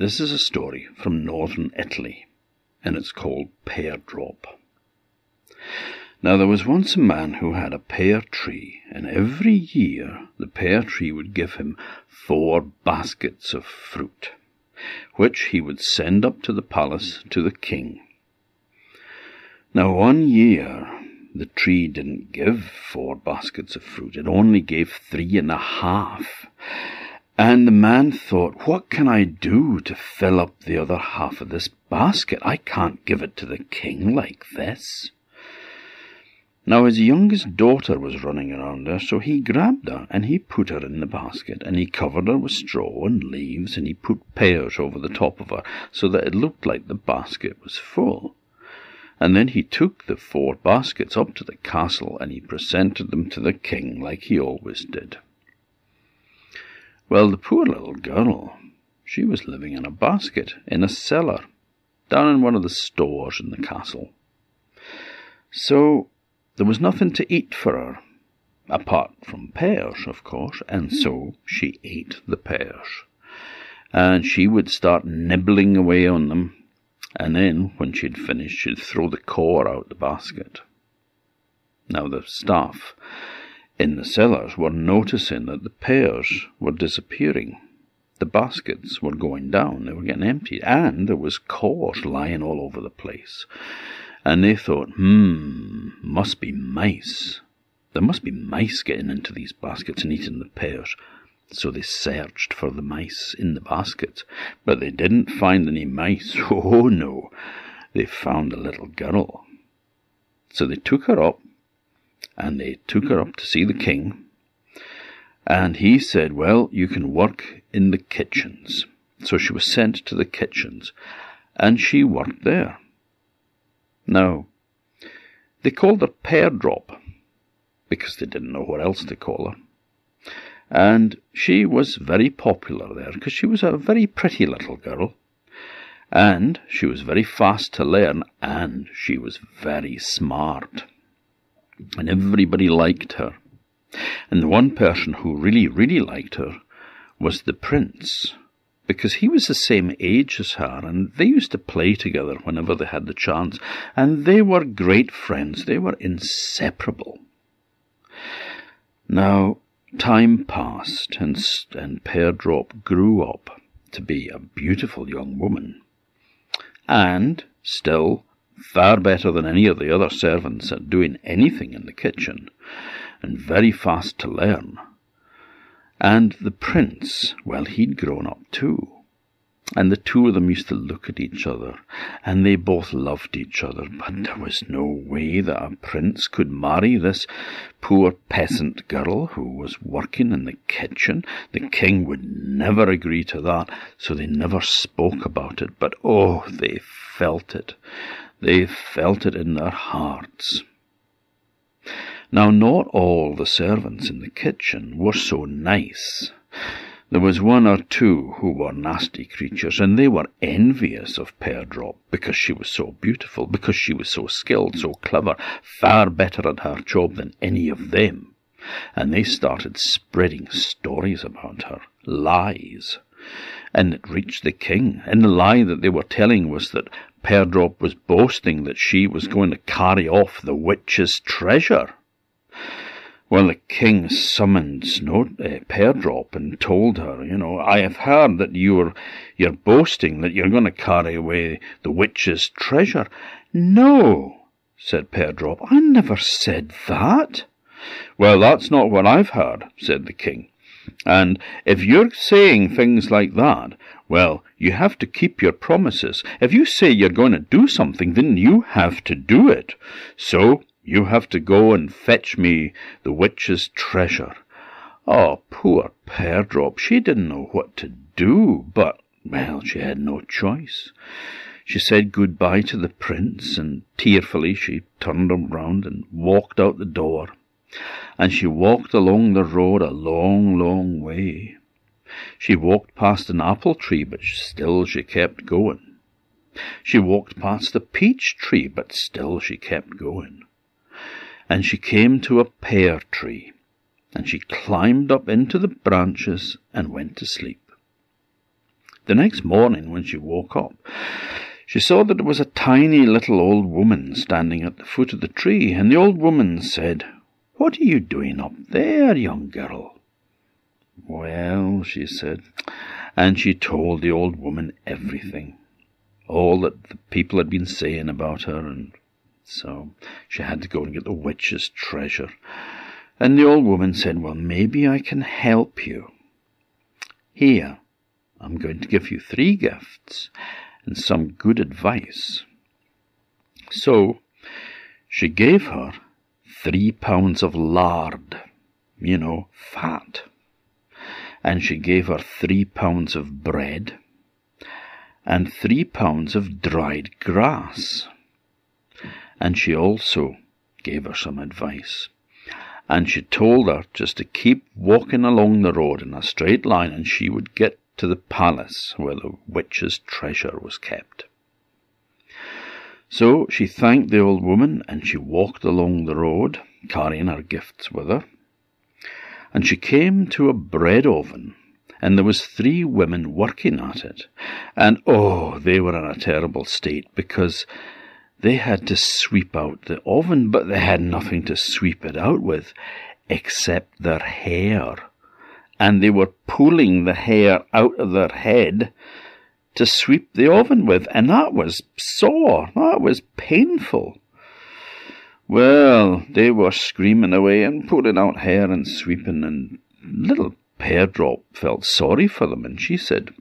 This is a story from northern Italy, and it's called Peardrop. Now there was once a man who had a pear tree, and every year the pear tree would give him four baskets of fruit, which he would send up to the palace to the king. Now one year the tree didn't give four baskets of fruit, it only gave three and a half. And the man thought, What can I do to fill up the other half of this basket? I can't give it to the king like this. Now his youngest daughter was running around there, so he grabbed her and he put her in the basket, and he covered her with straw and leaves, and he put pears over the top of her, so that it looked like the basket was full. And then he took the four baskets up to the castle, and he presented them to the king like he always did. Well, the poor little girl, she was living in a basket in a cellar, down in one of the stores in the castle. So there was nothing to eat for her, apart from pears, of course, and hmm. so she ate the pears. And she would start nibbling away on them, and then, when she'd finished, she'd throw the core out the basket. Now the staff in the cellars were noticing that the pears were disappearing. The baskets were going down, they were getting emptied, and there was cores lying all over the place and they thought, hmm, must be mice. There must be mice getting into these baskets and eating the pears. So they searched for the mice in the baskets, but they didn't find any mice. Oh no, they found a little girl. So they took her up, and they took her up to see the king. And he said, Well, you can work in the kitchens. So she was sent to the kitchens, and she worked there. No. They called her Peardrop, because they didn't know what else to call her. And she was very popular there, because she was a very pretty little girl. And she was very fast to learn, and she was very smart. And everybody liked her. And the one person who really, really liked her was the prince, because he was the same age as her, and they used to play together whenever they had the chance, and they were great friends. They were inseparable. Now, time passed, and, and Peardrop grew up to be a beautiful young woman, and still far better than any of the other servants at doing anything in the kitchen, and very fast to learn. And the prince, well, he'd grown up too. And the two of them used to look at each other, and they both loved each other, but there was no way that a prince could marry this poor peasant girl who was working in the kitchen. The king would never agree to that, so they never spoke about it, but oh, they felt it. They felt it in their hearts. Now, not all the servants in the kitchen were so nice. There was one or two who were nasty creatures, and they were envious of Peardrop because she was so beautiful, because she was so skilled, so clever, far better at her job than any of them. And they started spreading stories about her, lies. And it reached the king, and the lie that they were telling was that Peardrop was boasting that she was going to carry off the witch's treasure. Well, the king summoned Snow, uh, Peardrop and told her, you know, I have heard that you're, you're boasting that you're going to carry away the witch's treasure. No, said Peardrop, I never said that. Well, that's not what I've heard, said the king. And if you're saying things like that, well, you have to keep your promises. If you say you're going to do something, then you have to do it. So you have to go and fetch me the witch's treasure. Oh, poor Peardrop, she didn't know what to do, but, well, she had no choice. She said good-bye to the prince, and tearfully she turned him round and walked out the door. And she walked along the road a long, long way. She walked past an apple tree, but still she kept going. She walked past the peach tree, but still she kept going and she came to a pear tree, and she climbed up into the branches and went to sleep. The next morning, when she woke up, she saw that it was a tiny little old woman standing at the foot of the tree, and the old woman said, What are you doing up there, young girl? Well, she said, and she told the old woman everything, all that the people had been saying about her, and so she had to go and get the witch's treasure. And the old woman said, Well, maybe I can help you. Here, I'm going to give you three gifts and some good advice. So she gave her three pounds of lard, you know, fat. And she gave her three pounds of bread and three pounds of dried grass. And she also gave her some advice and she told her just to keep walking along the road in a straight line and she would get to the palace where the witch's treasure was kept. So she thanked the old woman and she walked along the road, carrying her gifts with her. And she came to a bread oven, and there was three women working at it. And oh, they were in a terrible state because they had to sweep out the oven, but they had nothing to sweep it out with except their hair. And they were pulling the hair out of their head to sweep the oven with, and that was sore, that was painful. Well, they were screaming away and pulling out hair and sweeping, and little Peardrop felt sorry for them, and she said,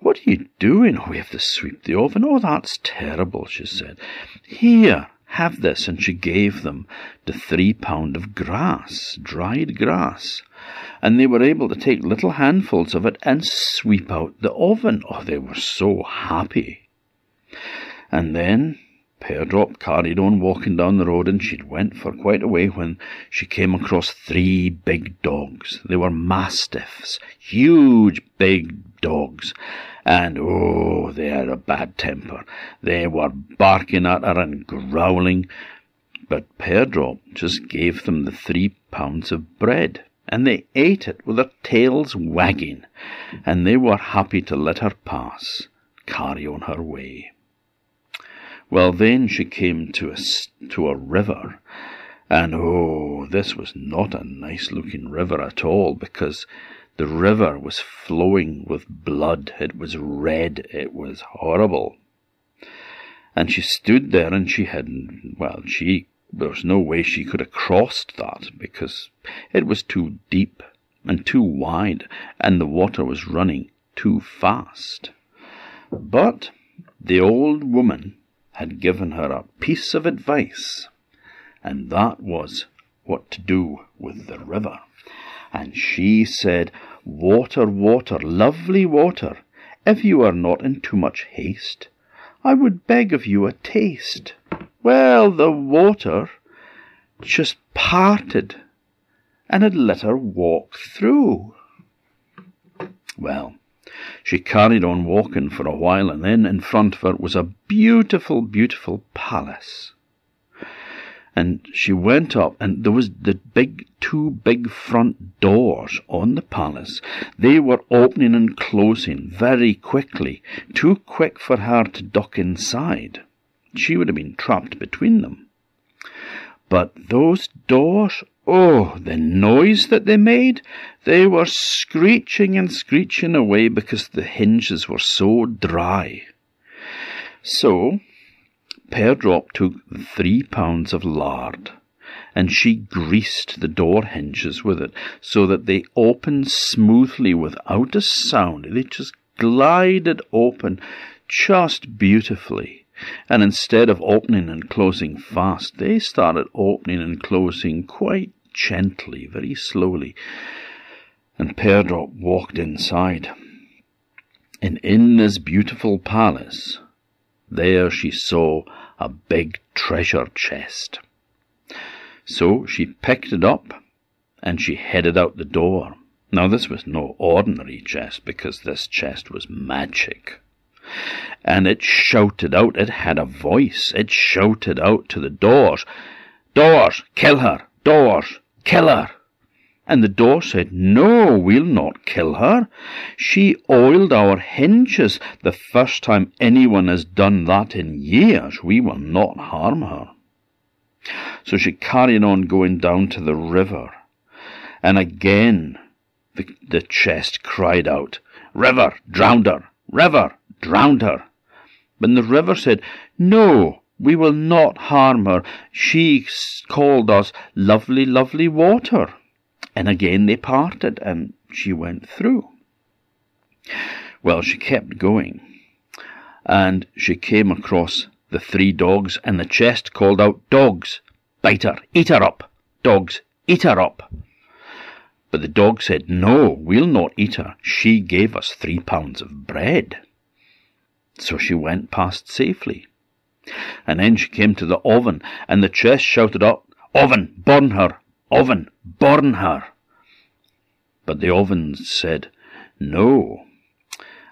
what are you doing? We have to sweep the oven. Oh, that's terrible, she said. Here, have this. And she gave them the three pound of grass, dried grass. And they were able to take little handfuls of it and sweep out the oven. Oh, they were so happy. And then Peardrop carried on walking down the road, and she'd went for quite a way when she came across three big dogs. They were mastiffs, huge big dogs, and oh, they had a bad temper. They were barking at her and growling, but Peardrop just gave them the three pounds of bread, and they ate it with their tails wagging, and they were happy to let her pass, carry on her way. Well, then she came to a, to a river, and oh, this was not a nice looking river at all, because the river was flowing with blood. It was red. It was horrible. And she stood there and she had, well, she, there was no way she could have crossed that because it was too deep and too wide and the water was running too fast. But the old woman had given her a piece of advice, and that was what to do with the river. And she said, Water, water, lovely water, if you are not in too much haste, I would beg of you a taste. Well, the water just parted and had let her walk through. Well, she carried on walking for a while, and then in front of her was a beautiful, beautiful palace. And she went up, and there was the big, two big front doors on the palace. They were opening and closing very quickly, too quick for her to duck inside. She would have been trapped between them. But those doors Oh, the noise that they made! They were screeching and screeching away because the hinges were so dry. So, Peardrop took three pounds of lard, and she greased the door hinges with it so that they opened smoothly without a sound. They just glided open just beautifully. And instead of opening and closing fast, they started opening and closing quite gently, very slowly, and Peardrop walked inside. And in this beautiful palace, there she saw a big treasure chest. So she picked it up and she headed out the door. Now, this was no ordinary chest because this chest was magic. And it shouted out, it had a voice, it shouted out to the doors, Doors, kill her! Doors, Kill her! And the door said, No, we'll not kill her. She oiled our hinges the first time anyone has done that in years. We will not harm her. So she carried on going down to the river. And again the, the chest cried out, River, drowned her! River, drowned her! But the river said, No, we will not harm her. She called us lovely, lovely water. And again they parted, and she went through. Well, she kept going, and she came across the three dogs, and the chest called out, Dogs, bite her, eat her up! Dogs, eat her up! But the dog said, No, we'll not eat her. She gave us three pounds of bread. So she went past safely. And then she came to the oven, and the chest shouted up, Oven, burn her! Oven, burn her! But the oven said, No.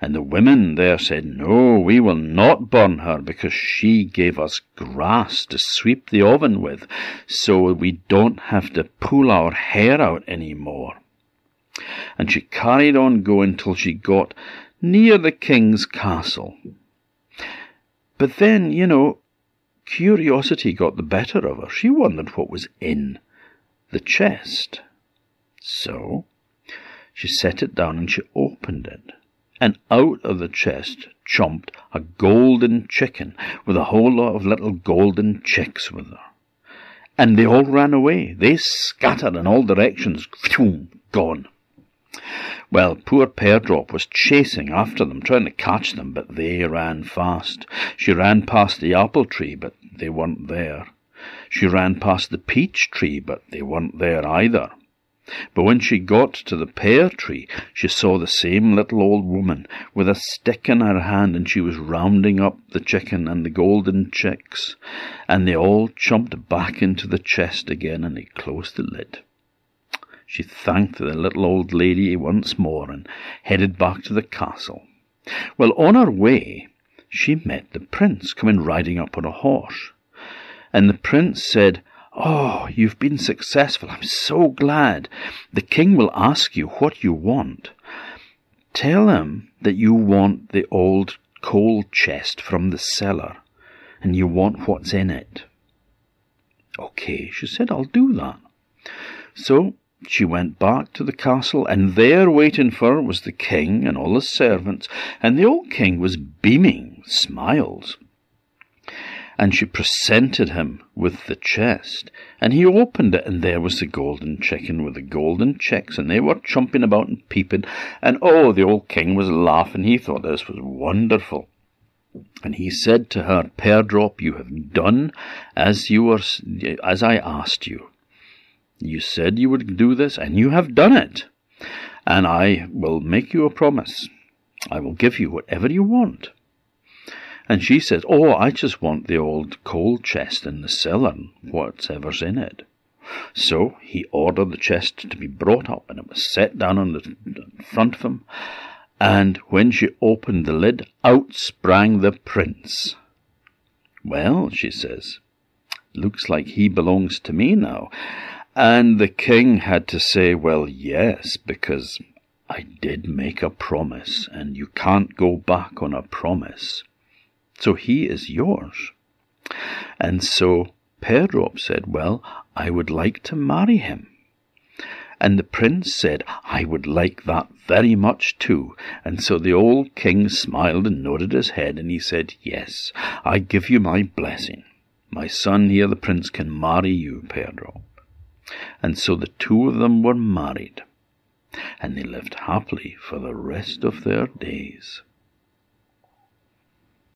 And the women there said, No, we will not burn her, because she gave us grass to sweep the oven with, so we don't have to pull our hair out any more. And she carried on going till she got near the king's castle. But then, you know, curiosity got the better of her. She wondered what was in the chest. So she set it down and she opened it. And out of the chest chomped a golden chicken with a whole lot of little golden chicks with her. And they all ran away. They scattered in all directions. Gone. Well, poor Peardrop was chasing after them, trying to catch them, but they ran fast. She ran past the apple tree, but they weren't there. She ran past the peach tree, but they weren't there either. But when she got to the pear tree, she saw the same little old woman with a stick in her hand, and she was rounding up the chicken and the golden chicks, and they all jumped back into the chest again, and they closed the lid. She thanked the little old lady once more and headed back to the castle. Well, on her way, she met the prince coming riding up on a horse. And the prince said, Oh, you've been successful. I'm so glad. The king will ask you what you want. Tell him that you want the old coal chest from the cellar, and you want what's in it. Okay, she said, I'll do that. So she went back to the castle, and there waiting for her was the king and all his servants, and the old king was beaming with smiles. And she presented him with the chest, and he opened it, and there was the golden chicken with the golden chicks, and they were jumping about and peeping, and oh, the old king was laughing. He thought this was wonderful. And he said to her, Peardrop, you have done as you were, as I asked you. You said you would do this, and you have done it. And I will make you a promise. I will give you whatever you want. And she says, Oh, I just want the old coal chest in the cellar, whatever's in it. So he ordered the chest to be brought up, and it was set down on the front of him. And when she opened the lid, out sprang the prince. Well, she says, looks like he belongs to me now. And the king had to say, Well, yes, because I did make a promise, and you can't go back on a promise. So he is yours. And so Peardrop said, Well, I would like to marry him. And the prince said, I would like that very much too. And so the old king smiled and nodded his head, and he said, Yes, I give you my blessing. My son here, the prince, can marry you, Peardrop. And so the two of them were married, and they lived happily for the rest of their days.